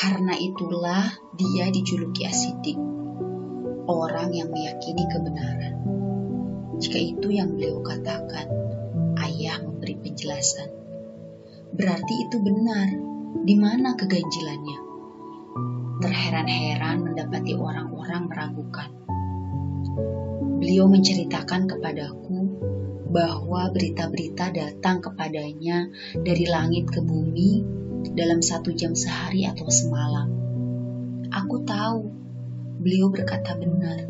Karena itulah dia dijuluki asidik, orang yang meyakini kebenaran. Jika itu yang beliau katakan, ayah memberi penjelasan. Berarti itu benar. Di mana keganjilannya? Terheran-heran mendapati orang-orang meragukan. Beliau menceritakan kepadaku bahwa berita-berita datang kepadanya dari langit ke bumi dalam satu jam sehari atau semalam. Aku tahu beliau berkata benar.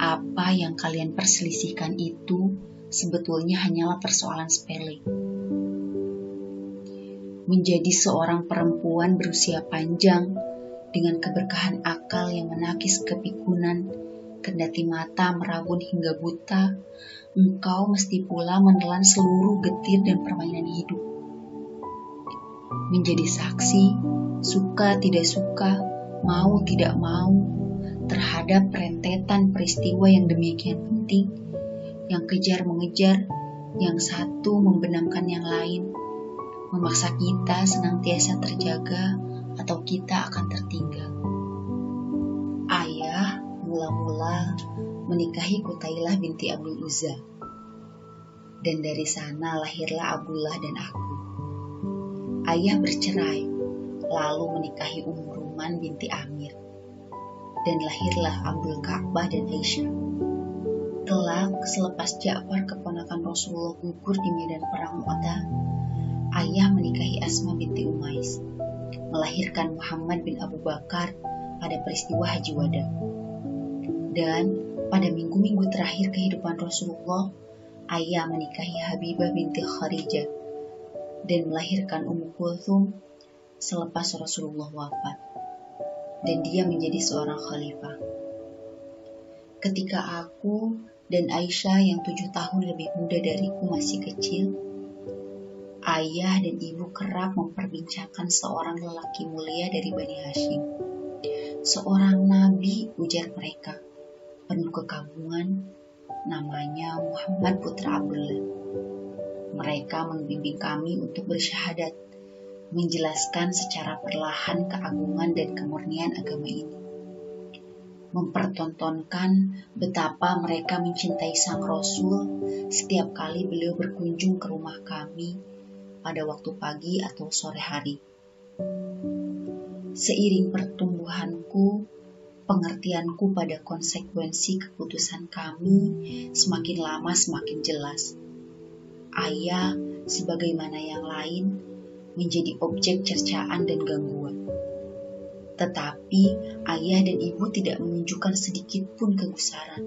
Apa yang kalian perselisihkan itu sebetulnya hanyalah persoalan sepele. Menjadi seorang perempuan berusia panjang dengan keberkahan akal yang menakis kepikunan, kendati mata merabun hingga buta, engkau mesti pula menelan seluruh getir dan permainan hidup. Menjadi saksi, suka tidak suka, mau tidak mau, terhadap rentetan peristiwa yang demikian penting, yang kejar mengejar, yang satu membenamkan yang lain, memaksa kita senantiasa terjaga atau kita akan tertinggal. Ayah mula-mula menikahi Kutailah binti Abdul Uzza. Dan dari sana lahirlah Abdullah dan aku. Ayah bercerai, lalu menikahi Ummu Ruman binti Amir dan lahirlah Abdul Ka'bah dan Aisyah. Kelak selepas Ja'far keponakan Rasulullah gugur di medan perang Mu'tah, ayah menikahi Asma binti Umais, melahirkan Muhammad bin Abu Bakar pada peristiwa Haji Wada. Dan pada minggu-minggu terakhir kehidupan Rasulullah, ayah menikahi Habibah binti Kharijah dan melahirkan Ummu Kulthum selepas Rasulullah wafat dan dia menjadi seorang khalifah. Ketika aku dan Aisyah yang tujuh tahun lebih muda dariku masih kecil, ayah dan ibu kerap memperbincangkan seorang lelaki mulia dari Bani Hashim. Seorang nabi ujar mereka, penuh kekaguman, namanya Muhammad Putra Abdullah. Mereka membimbing kami untuk bersyahadat menjelaskan secara perlahan keagungan dan kemurnian agama ini. Mempertontonkan betapa mereka mencintai Sang Rasul setiap kali beliau berkunjung ke rumah kami pada waktu pagi atau sore hari. Seiring pertumbuhanku, pengertianku pada konsekuensi keputusan kami semakin lama semakin jelas. Ayah, sebagaimana yang lain, menjadi objek cercaan dan gangguan. Tetapi ayah dan ibu tidak menunjukkan sedikit pun kegusaran,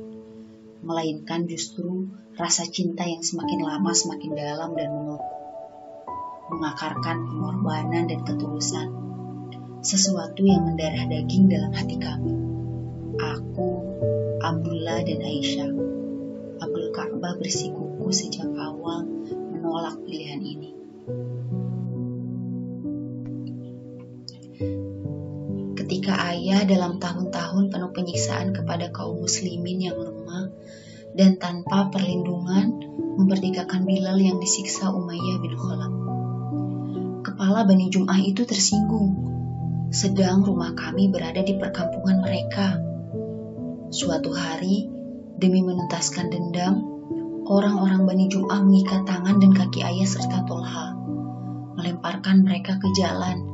melainkan justru rasa cinta yang semakin lama semakin dalam dan mengukuh, mengakarkan pengorbanan dan ketulusan, sesuatu yang mendarah daging dalam hati kami. Aku, Abdullah dan Aisyah, Abdul Ka'bah bersikuku sejak awal menolak pilihan ini. ketika ayah dalam tahun-tahun penuh penyiksaan kepada kaum muslimin yang lemah dan tanpa perlindungan memerdekakan Bilal yang disiksa Umayyah bin Khalaf. Kepala Bani Jum'ah itu tersinggung, sedang rumah kami berada di perkampungan mereka. Suatu hari, demi menuntaskan dendam, orang-orang Bani Jum'ah mengikat tangan dan kaki ayah serta Tolha, melemparkan mereka ke jalan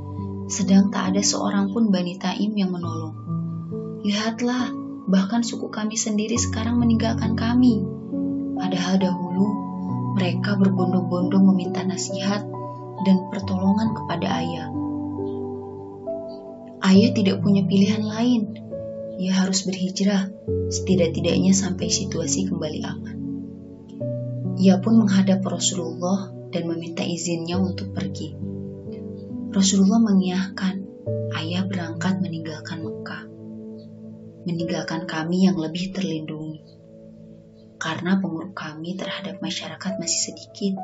sedang tak ada seorang pun Bani Taim yang menolong. Lihatlah, bahkan suku kami sendiri sekarang meninggalkan kami. Padahal dahulu mereka berbondong-bondong meminta nasihat dan pertolongan kepada ayah. Ayah tidak punya pilihan lain. Ia harus berhijrah, setidak-tidaknya sampai situasi kembali aman. Ia pun menghadap Rasulullah dan meminta izinnya untuk pergi. Rasulullah mengiyakan ayah berangkat meninggalkan Mekah, meninggalkan kami yang lebih terlindungi. Karena penguruk kami terhadap masyarakat masih sedikit,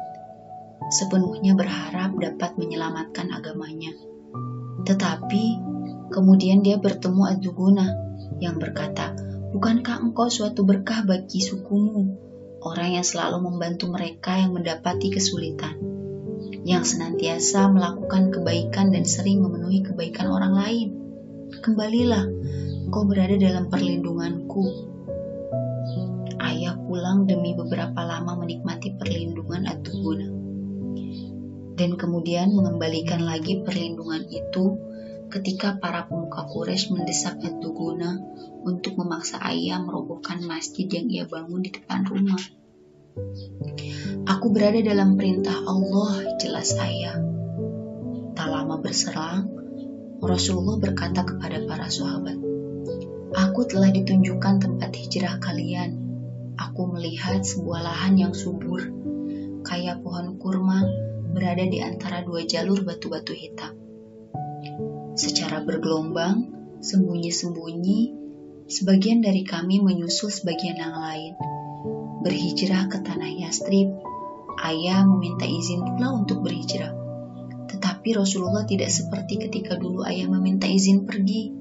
sepenuhnya berharap dapat menyelamatkan agamanya. Tetapi kemudian dia bertemu Aduguna yang berkata, Bukankah engkau suatu berkah bagi sukumu, orang yang selalu membantu mereka yang mendapati kesulitan? yang senantiasa melakukan kebaikan dan sering memenuhi kebaikan orang lain. Kembalilah, kau berada dalam perlindunganku. Ayah pulang demi beberapa lama menikmati perlindungan Atuguna. Dan kemudian mengembalikan lagi perlindungan itu ketika para pemuka Quraisy mendesak Atuguna untuk memaksa ayah merobohkan masjid yang ia bangun di depan rumah. Aku berada dalam perintah Allah, jelas ayah. Tak lama berserang, Rasulullah berkata kepada para sahabat, Aku telah ditunjukkan tempat hijrah kalian. Aku melihat sebuah lahan yang subur, kayak pohon kurma berada di antara dua jalur batu-batu hitam. Secara bergelombang, sembunyi-sembunyi, sebagian dari kami menyusul sebagian yang lain berhijrah ke tanah Yastrib, ayah meminta izin pula untuk berhijrah. Tetapi Rasulullah tidak seperti ketika dulu ayah meminta izin pergi.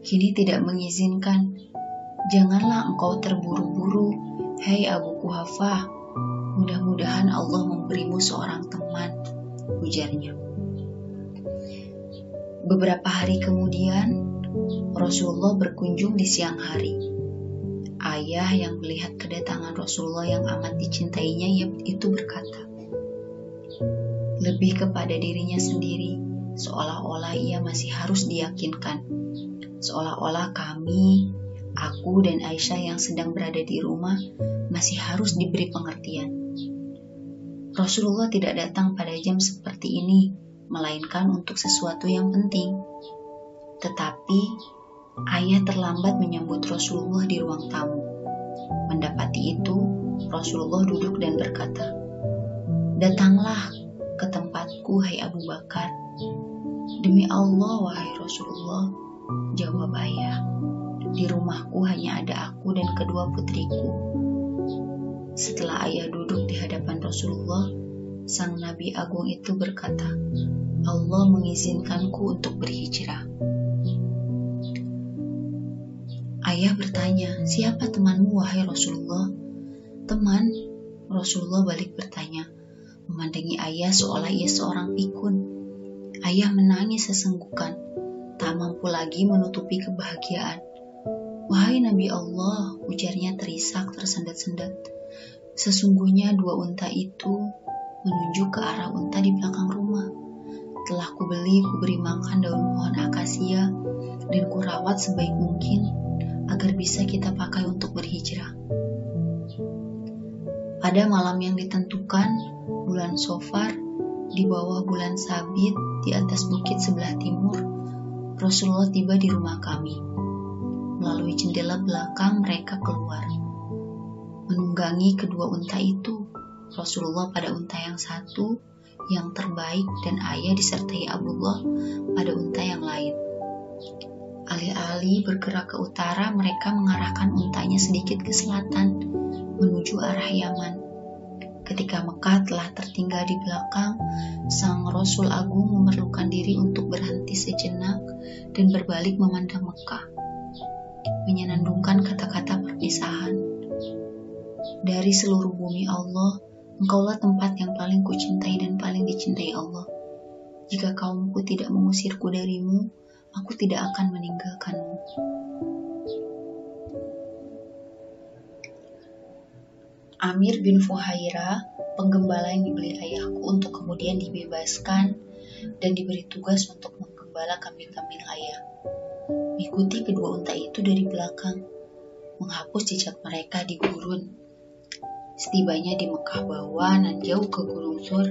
Kini tidak mengizinkan. Janganlah engkau terburu-buru, hai Abu Kuhafa. Mudah-mudahan Allah memberimu seorang teman, ujarnya. Beberapa hari kemudian, Rasulullah berkunjung di siang hari ayah yang melihat kedatangan Rasulullah yang amat dicintainya itu berkata, lebih kepada dirinya sendiri, seolah-olah ia masih harus diyakinkan, seolah-olah kami, aku dan Aisyah yang sedang berada di rumah masih harus diberi pengertian. Rasulullah tidak datang pada jam seperti ini, melainkan untuk sesuatu yang penting. Tetapi ayah terlambat menyambut Rasulullah di ruang tamu. Mendapati itu, Rasulullah duduk dan berkata, Datanglah ke tempatku, hai Abu Bakar. Demi Allah, wahai Rasulullah, jawab ayah. Di rumahku hanya ada aku dan kedua putriku. Setelah ayah duduk di hadapan Rasulullah, sang Nabi Agung itu berkata, Allah mengizinkanku untuk berhijrah. Ayah bertanya, siapa temanmu wahai Rasulullah? Teman, Rasulullah balik bertanya, memandangi ayah seolah ia seorang pikun. Ayah menangis sesenggukan, tak mampu lagi menutupi kebahagiaan. Wahai Nabi Allah, ujarnya terisak tersendat-sendat. Sesungguhnya dua unta itu menuju ke arah unta di belakang rumah. Telah kubeli, kuberi makan daun pohon akasia, dan kurawat sebaik mungkin agar bisa kita pakai untuk berhijrah. Pada malam yang ditentukan, bulan Sofar, di bawah bulan Sabit di atas bukit sebelah timur, Rasulullah tiba di rumah kami. Melalui jendela belakang mereka keluar. Menunggangi kedua unta itu, Rasulullah pada unta yang satu, yang terbaik dan ayah disertai Abdullah pada unta yang lain. Alih-alih bergerak ke utara, mereka mengarahkan untanya sedikit ke selatan, menuju arah Yaman. Ketika Mekah telah tertinggal di belakang, Sang Rasul Agung memerlukan diri untuk berhenti sejenak dan berbalik memandang Mekah. Menyenandungkan kata-kata perpisahan. Dari seluruh bumi Allah, engkaulah tempat yang paling kucintai dan paling dicintai Allah. Jika kaumku tidak mengusirku darimu, aku tidak akan meninggalkanmu. Amir bin Fuhaira, penggembala yang dibeli ayahku untuk kemudian dibebaskan dan diberi tugas untuk menggembala kambing-kambing ayah. Mengikuti kedua unta itu dari belakang, menghapus jejak mereka di gurun. Setibanya di Mekah Bawah dan jauh ke Gunung Sur,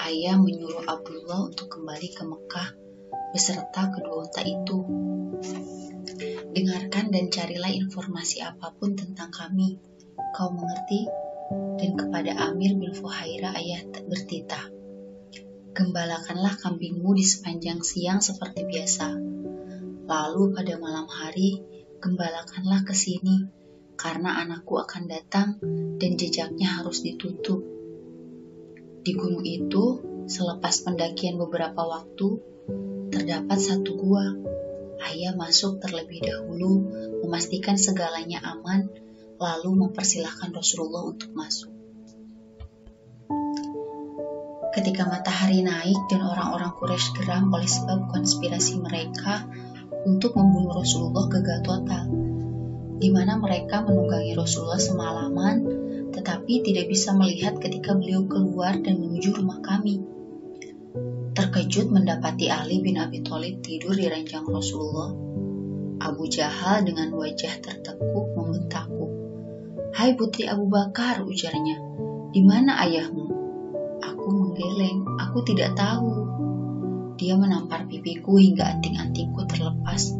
ayah menyuruh Abdullah untuk kembali ke Mekah beserta kedua unta itu. Dengarkan dan carilah informasi apa pun tentang kami. Kau mengerti? Dan kepada Amir bin Fuhaira ayah bertitah. Gembalakanlah kambingmu di sepanjang siang seperti biasa. Lalu pada malam hari, gembalakanlah ke sini, karena anakku akan datang dan jejaknya harus ditutup. Di gunung itu, selepas pendakian beberapa waktu, terdapat satu gua. Ayah masuk terlebih dahulu, memastikan segalanya aman, lalu mempersilahkan Rasulullah untuk masuk. ketika matahari naik dan orang-orang Quraisy geram oleh sebab konspirasi mereka untuk membunuh Rasulullah gagal total, di mana mereka menunggangi Rasulullah semalaman tetapi tidak bisa melihat ketika beliau keluar dan menuju rumah kami. Terkejut mendapati Ali bin Abi Thalib tidur di ranjang Rasulullah. Abu Jahal dengan wajah tertekuk membentakku. Hai putri Abu Bakar, ujarnya. Di mana ayahmu? Aku menggeleng, aku tidak tahu. Dia menampar pipiku hingga anting-antingku terlepas.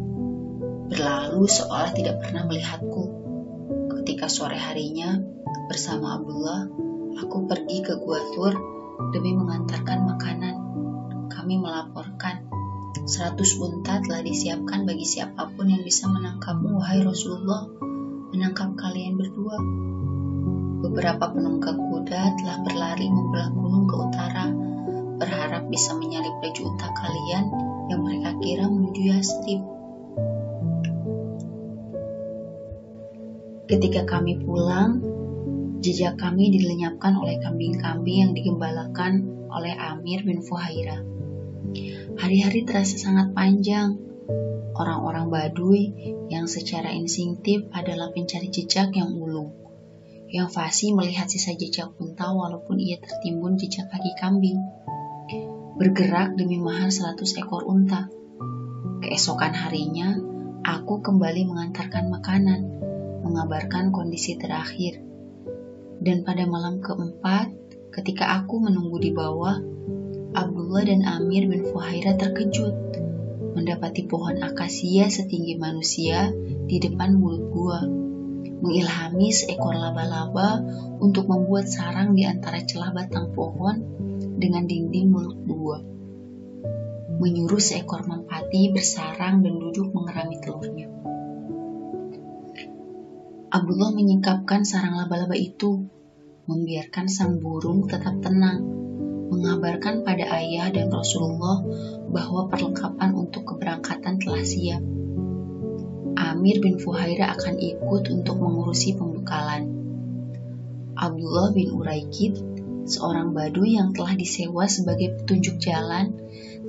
Berlalu seolah tidak pernah melihatku. Ketika sore harinya, bersama Abdullah, aku pergi ke Gua Tur demi mengantarkan makanan. Kami melaporkan, seratus unta telah disiapkan bagi siapa pun yang bisa menangkapmu, wahai Rasulullah, menangkap kalian berdua. Beberapa penunggang kuda telah berlari membelah gunung ke utara, berharap bisa menyalip baju kalian yang mereka kira menuju Yastrib. Ketika kami pulang, jejak kami dilenyapkan oleh kambing-kambing yang digembalakan oleh Amir bin Fuhaira. Hari-hari terasa sangat panjang. Orang-orang Baduy yang secara instinktif adalah pencari jejak yang ulung yang fasih melihat sisa jejak unta walaupun ia tertimbun jejak kaki kambing. Bergerak demi mahar seratus ekor unta. Keesokan harinya, aku kembali mengantarkan makanan, mengabarkan kondisi terakhir. Dan pada malam keempat, ketika aku menunggu di bawah, Abdullah dan Amir bin Fuhaira terkejut mendapati pohon akasia setinggi manusia di depan mulut gua mengilhami seekor laba-laba untuk membuat sarang di antara celah batang pohon dengan dinding mulut dua. Menyuruh seekor mempati bersarang dan duduk mengerami telurnya. Abdullah menyingkapkan sarang laba-laba itu, membiarkan sang burung tetap tenang, mengabarkan pada ayah dan Rasulullah bahwa perlengkapan untuk keberangkatan telah siap Amir bin Fuhaira akan ikut untuk mengurusi pembekalan. Abdullah bin Uraikid, seorang badu yang telah disewa sebagai petunjuk jalan,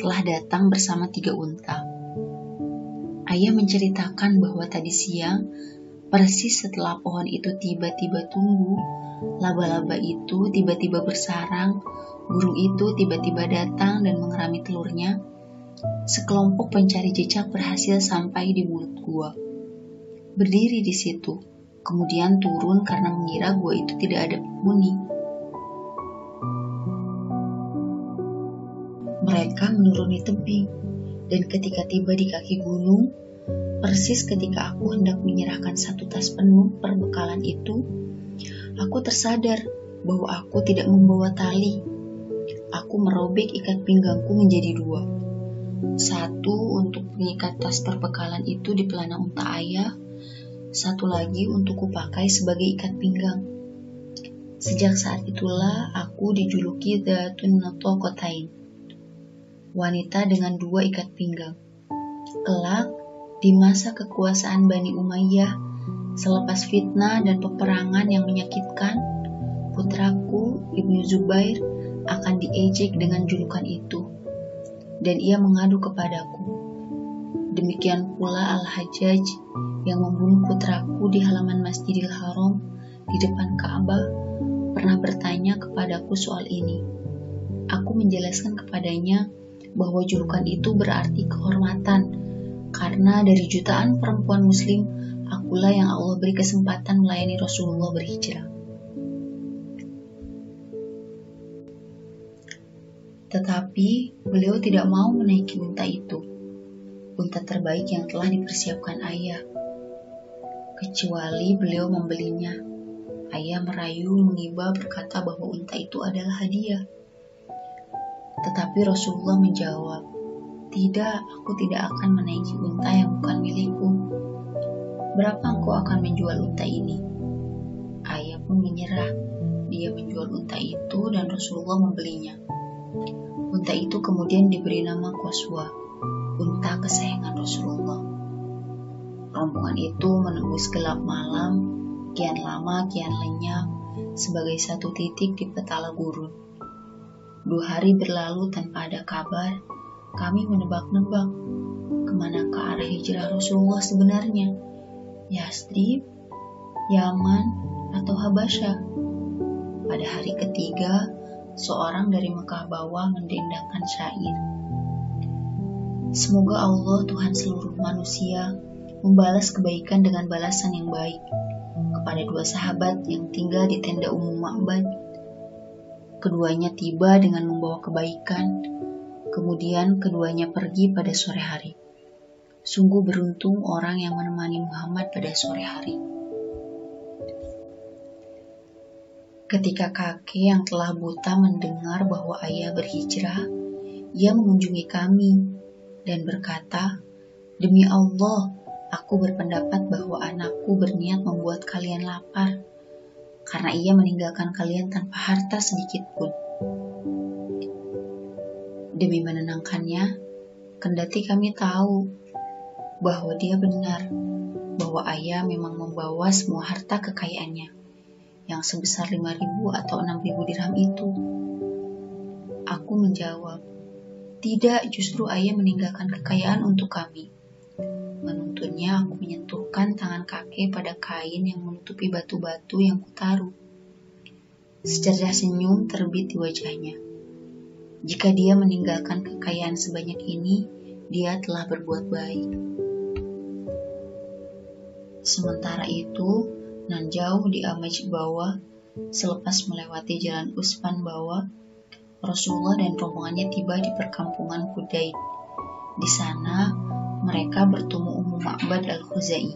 telah datang bersama tiga unta. Ayah menceritakan bahwa tadi siang, persis setelah pohon itu tiba-tiba tumbuh, laba-laba itu tiba-tiba bersarang, burung itu tiba-tiba datang dan mengerami telurnya, Sekelompok pencari jejak berhasil sampai di mulut gua. Berdiri di situ, kemudian turun karena mengira gua itu tidak ada penghuni. Mereka menuruni tebing, dan ketika tiba di kaki gunung, persis ketika aku hendak menyerahkan satu tas penuh perbekalan itu, aku tersadar bahwa aku tidak membawa tali. Aku merobek ikat pinggangku menjadi dua satu untuk mengikat tas perbekalan itu di pelana unta ayah, satu lagi untuk kupakai sebagai ikat pinggang. Sejak saat itulah aku dijuluki The Nato Kotain, wanita dengan dua ikat pinggang. Kelak, di masa kekuasaan Bani Umayyah, selepas fitnah dan peperangan yang menyakitkan, putraku Ibnu Zubair akan diejek dengan julukan itu dan ia mengadu kepadaku. Demikian pula Al-Hajjaj yang membunuh putraku di halaman Masjidil Haram di depan Ka'bah pernah bertanya kepadaku soal ini. Aku menjelaskan kepadanya bahwa julukan itu berarti kehormatan karena dari jutaan perempuan muslim akulah yang Allah beri kesempatan melayani Rasulullah berhijrah. Tetapi beliau tidak mau menaiki unta itu, unta terbaik yang telah dipersiapkan ayah. Kecuali beliau membelinya, ayah merayu mengiba berkata bahwa unta itu adalah hadiah. Tetapi Rasulullah menjawab, tidak, aku tidak akan menaiki unta yang bukan milikku. Berapa engkau akan menjual unta ini? Ayah pun menyerah. Dia menjual unta itu dan Rasulullah membelinya. Unta itu kemudian diberi nama Qaswa, unta kesayangan Rasulullah. Rombongan itu menembus gelap malam, kian lama kian lenyap, sebagai satu titik di petala gurun. Dua hari berlalu tanpa ada kabar, kami menebak-nebak ke mana ke arah hijrah Rasulullah sebenarnya. Yastrib, Yaman, atau Habasyah. Pada hari ketiga, seorang dari Mekah bawah mendendangkan syair. Semoga Allah Tuhan seluruh manusia membalas kebaikan dengan balasan yang baik kepada dua sahabat yang tinggal di tenda umum Ma'bad. Keduanya tiba dengan membawa kebaikan, kemudian keduanya pergi pada sore hari. Sungguh beruntung orang yang menemani Muhammad pada sore hari. Ketika kakek yang telah buta mendengar bahwa ayah berhijrah, ia mengunjungi kami dan berkata, "Demi Allah, aku berpendapat bahwa anakku berniat membuat kalian lapar, karena ia meninggalkan kalian tanpa harta sedikit pun." Demi menenangkannya, kendati kami tahu bahwa dia benar, bahwa ayah memang membawa semua harta kekayaannya yang sebesar 5.000 atau 6.000 dirham itu? Aku menjawab, tidak justru ayah meninggalkan kekayaan untuk kami. Menuntunnya aku menyentuhkan tangan kakek pada kain yang menutupi batu-batu yang kutaruh. Secerdas senyum terbit di wajahnya. Jika dia meninggalkan kekayaan sebanyak ini, dia telah berbuat baik. Sementara itu, nan jauh di Amaj bawah, selepas melewati jalan Uspan bawah, Rasulullah dan rombongannya tiba di perkampungan Kudaid. Di sana, mereka bertemu Ummu Ma'bad al-Khuzai.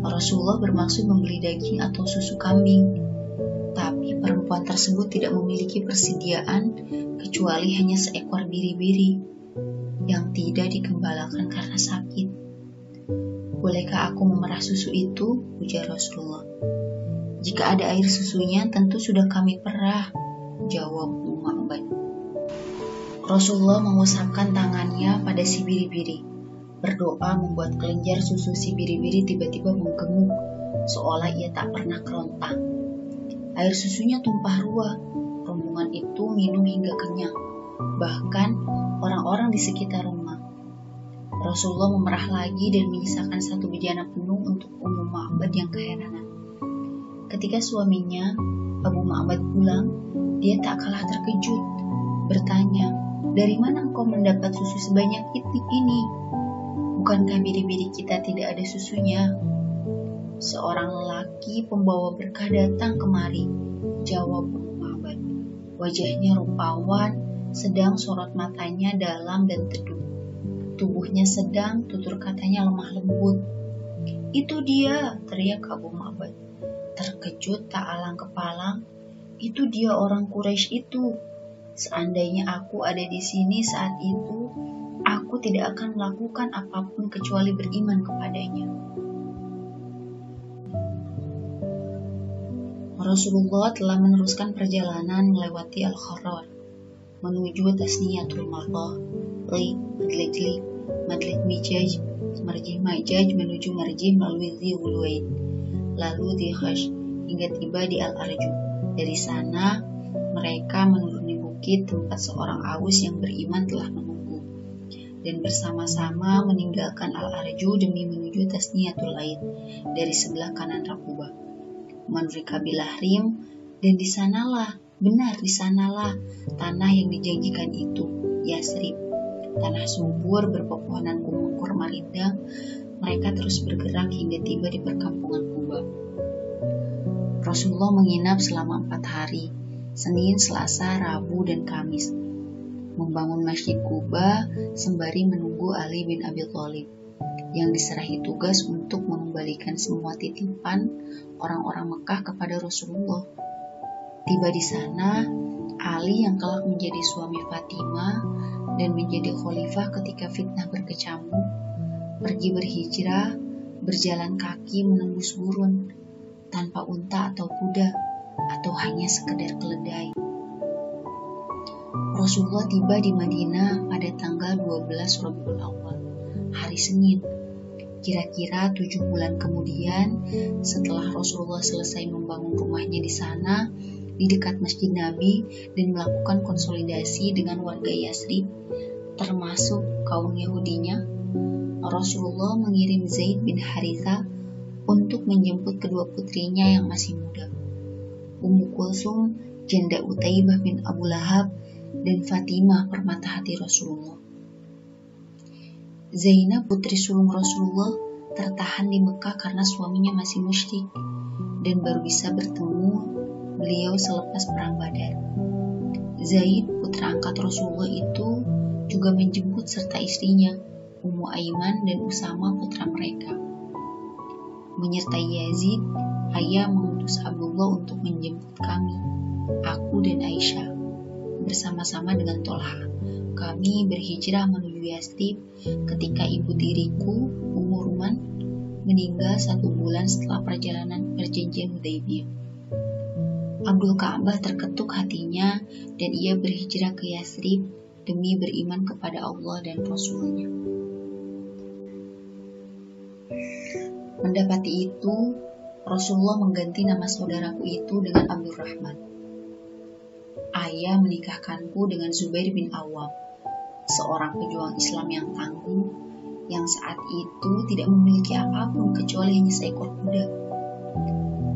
Rasulullah bermaksud membeli daging atau susu kambing, tapi perempuan tersebut tidak memiliki persediaan kecuali hanya seekor biri-biri yang tidak dikembalakan karena sakit. Bolehkah aku memerah susu itu? Ujar Rasulullah. Jika ada air susunya, tentu sudah kami perah, jawab Muhammad. Rasulullah mengusapkan tangannya pada si biri-biri. Berdoa membuat kelenjar susu si biri-biri tiba-tiba menggemuk, seolah ia tak pernah kerontang. Air susunya tumpah ruah, minum hingga kenyang. Bahkan orang-orang di sekitar rumah Rasulullah memerah lagi dan menyisakan satu bejana penuh untuk Ummu Ma'bad yang keheranan. Ketika suaminya, Abu Ma'bad pulang, dia tak kalah terkejut, bertanya, dari mana engkau mendapat susu sebanyak itu ini? Bukankah biri-biri kita tidak ada susunya? Seorang lelaki pembawa berkah datang kemari, jawab. Wajahnya rupawan, sedang sorot matanya dalam dan teduh. Tubuhnya sedang, tutur katanya lemah lembut. Itu dia, teriak Abu Ma'bad. Terkejut tak alang kepalang, itu dia orang Quraisy itu. Seandainya aku ada di sini saat itu, aku tidak akan melakukan apa pun kecuali beriman kepadanya. Rasulullah telah meneruskan perjalanan melewati Al-Kharar menuju Tasniyatul Mardah li madlajli madlaj mijaj marjih majaj menuju marjih melalui Ziwulwaid lalu di Khash hingga tiba di Al-Arju. Dari sana mereka menuruni bukit tempat seorang aus yang beriman telah menunggu dan bersama-sama meninggalkan Al-Arju demi menuju Tasniyatul Laid dari sebelah kanan Rakubah menurut kabilah Rim dan di sanalah benar di sanalah tanah yang dijanjikan itu Yasrib. Tanah subur berpepohonan kurma rindang, mereka terus bergerak hingga tiba di perkampungan Kuba. Rasulullah menginap selama empat hari, Senin, Selasa, Rabu, dan Kamis, membangun Masjid Kuba sembari menunggu Ali bin Abi Thalib yang diserahi tugas untuk mengembalikan semua titipan orang-orang Mekah kepada Rasulullah. Tiba di sana, Ali yang kelak menjadi suami Fatimah dan menjadi khalifah ketika fitnah berkecamuk, pergi berhijrah, berjalan kaki menembus gurun, tanpa unta atau kuda, atau hanya sekedar keledai. Rasulullah tiba di Madinah pada tanggal 12 Rabiul Awal, hari Senin. Kira-kira tujuh bulan kemudian, setelah Rasulullah selesai membangun rumahnya di sana, di dekat Masjid Nabi dan melakukan konsolidasi dengan warga Yasrib, termasuk kaum Yahudinya, Rasulullah mengirim Zaid bin Haritha untuk menjemput kedua putrinya yang masih muda. Ummu Kulsum, janda Utaibah bin Abu Lahab, dan Fatimah permata hati Rasulullah. Zainab putri sulung Rasulullah tertahan di Mekah karena suaminya masih musyrik dan baru bisa bertemu beliau selepas perang Badar. Zaid, putra angkat Rasulullah itu juga menjemput serta istrinya, Ummu Aiman dan Usama putra mereka. Menyertai Yazid, ayah mengutus Abdullah untuk menjemput kami, aku dan Aisyah, bersama-sama dengan Tolha. Kami berhijrah menuju Yastrib ketika ibu diriku, Ummu Ruman, meninggal satu bulan setelah perjalanan perjanjian Hudaybiyah. Abdul Ka'bah terketuk hatinya dan ia berhijrah ke Yasrib demi beriman kepada Allah dan Rasulnya. Mendapati itu, Rasulullah mengganti nama saudaraku itu dengan Abdul Rahman. Ayah menikahkanku dengan Zubair bin Awam, seorang pejuang Islam yang tangguh yang saat itu tidak memiliki apa pun kecuali hanya seekor kuda.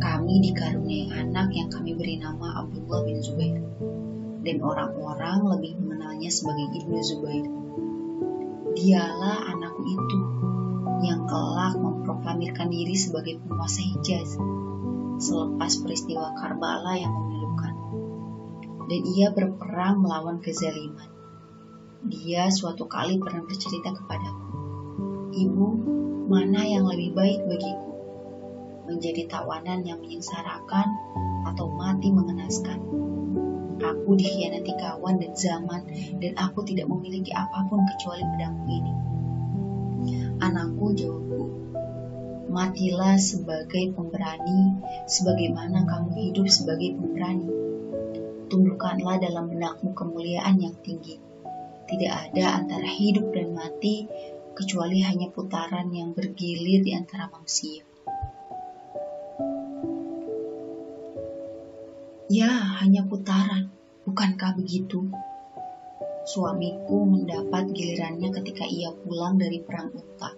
Kami dikaruniai anak yang kami beri nama Abdullah bin Zubair, dan orang-orang lebih mengenalnya sebagai Ibnu Zubair. Dialah anakku itu yang kelak memproklamirkan diri sebagai penguasa Hijaz selepas peristiwa Karbala yang memilukan. Dan ia berperang melawan kezaliman. Dia suatu kali pernah bercerita kepadaku Ibu, mana yang lebih baik bagiku? Menjadi tawanan yang menyengsarakan atau mati mengenaskan? Aku dikhianati kawan dan zaman dan aku tidak memiliki apa pun kecuali pedangku ini. Anakku jawabku, matilah sebagai pemberani sebagaimana kamu hidup sebagai pemberani. Tumbuhkanlah dalam benakmu kemuliaan yang tinggi. Tidak ada antara hidup dan mati kecuali hanya putaran yang bergilir di antara manusia. Ya, hanya putaran, bukankah begitu? Suamiku mendapat gilirannya ketika ia pulang dari perang Uta.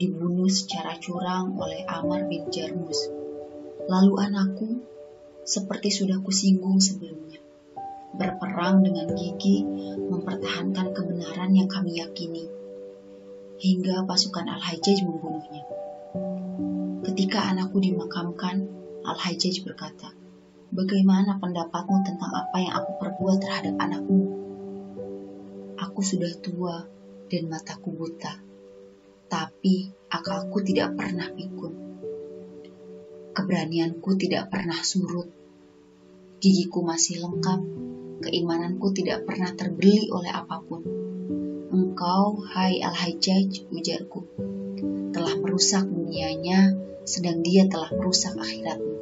Dibunuh secara curang oleh Amar bin Jarmus. Lalu anakku, seperti sudah kusinggung sebelumnya, berperang dengan gigi mempertahankan kebenaran yang kami yakini hingga pasukan Al-Hajjaj membunuhnya. Ketika anakku dimakamkan, Al-Hajjaj berkata, Bagaimana pendapatmu tentang apa yang aku perbuat terhadap anakmu? Aku sudah tua dan mataku buta, tapi akalku tidak pernah pikun. Keberanianku tidak pernah surut. Gigiku masih lengkap, keimananku tidak pernah terbeli oleh apa pun Engkau, hai Al-Hajjaj, ujarku, telah merusak dunianya, sedang dia telah merusak akhiratmu.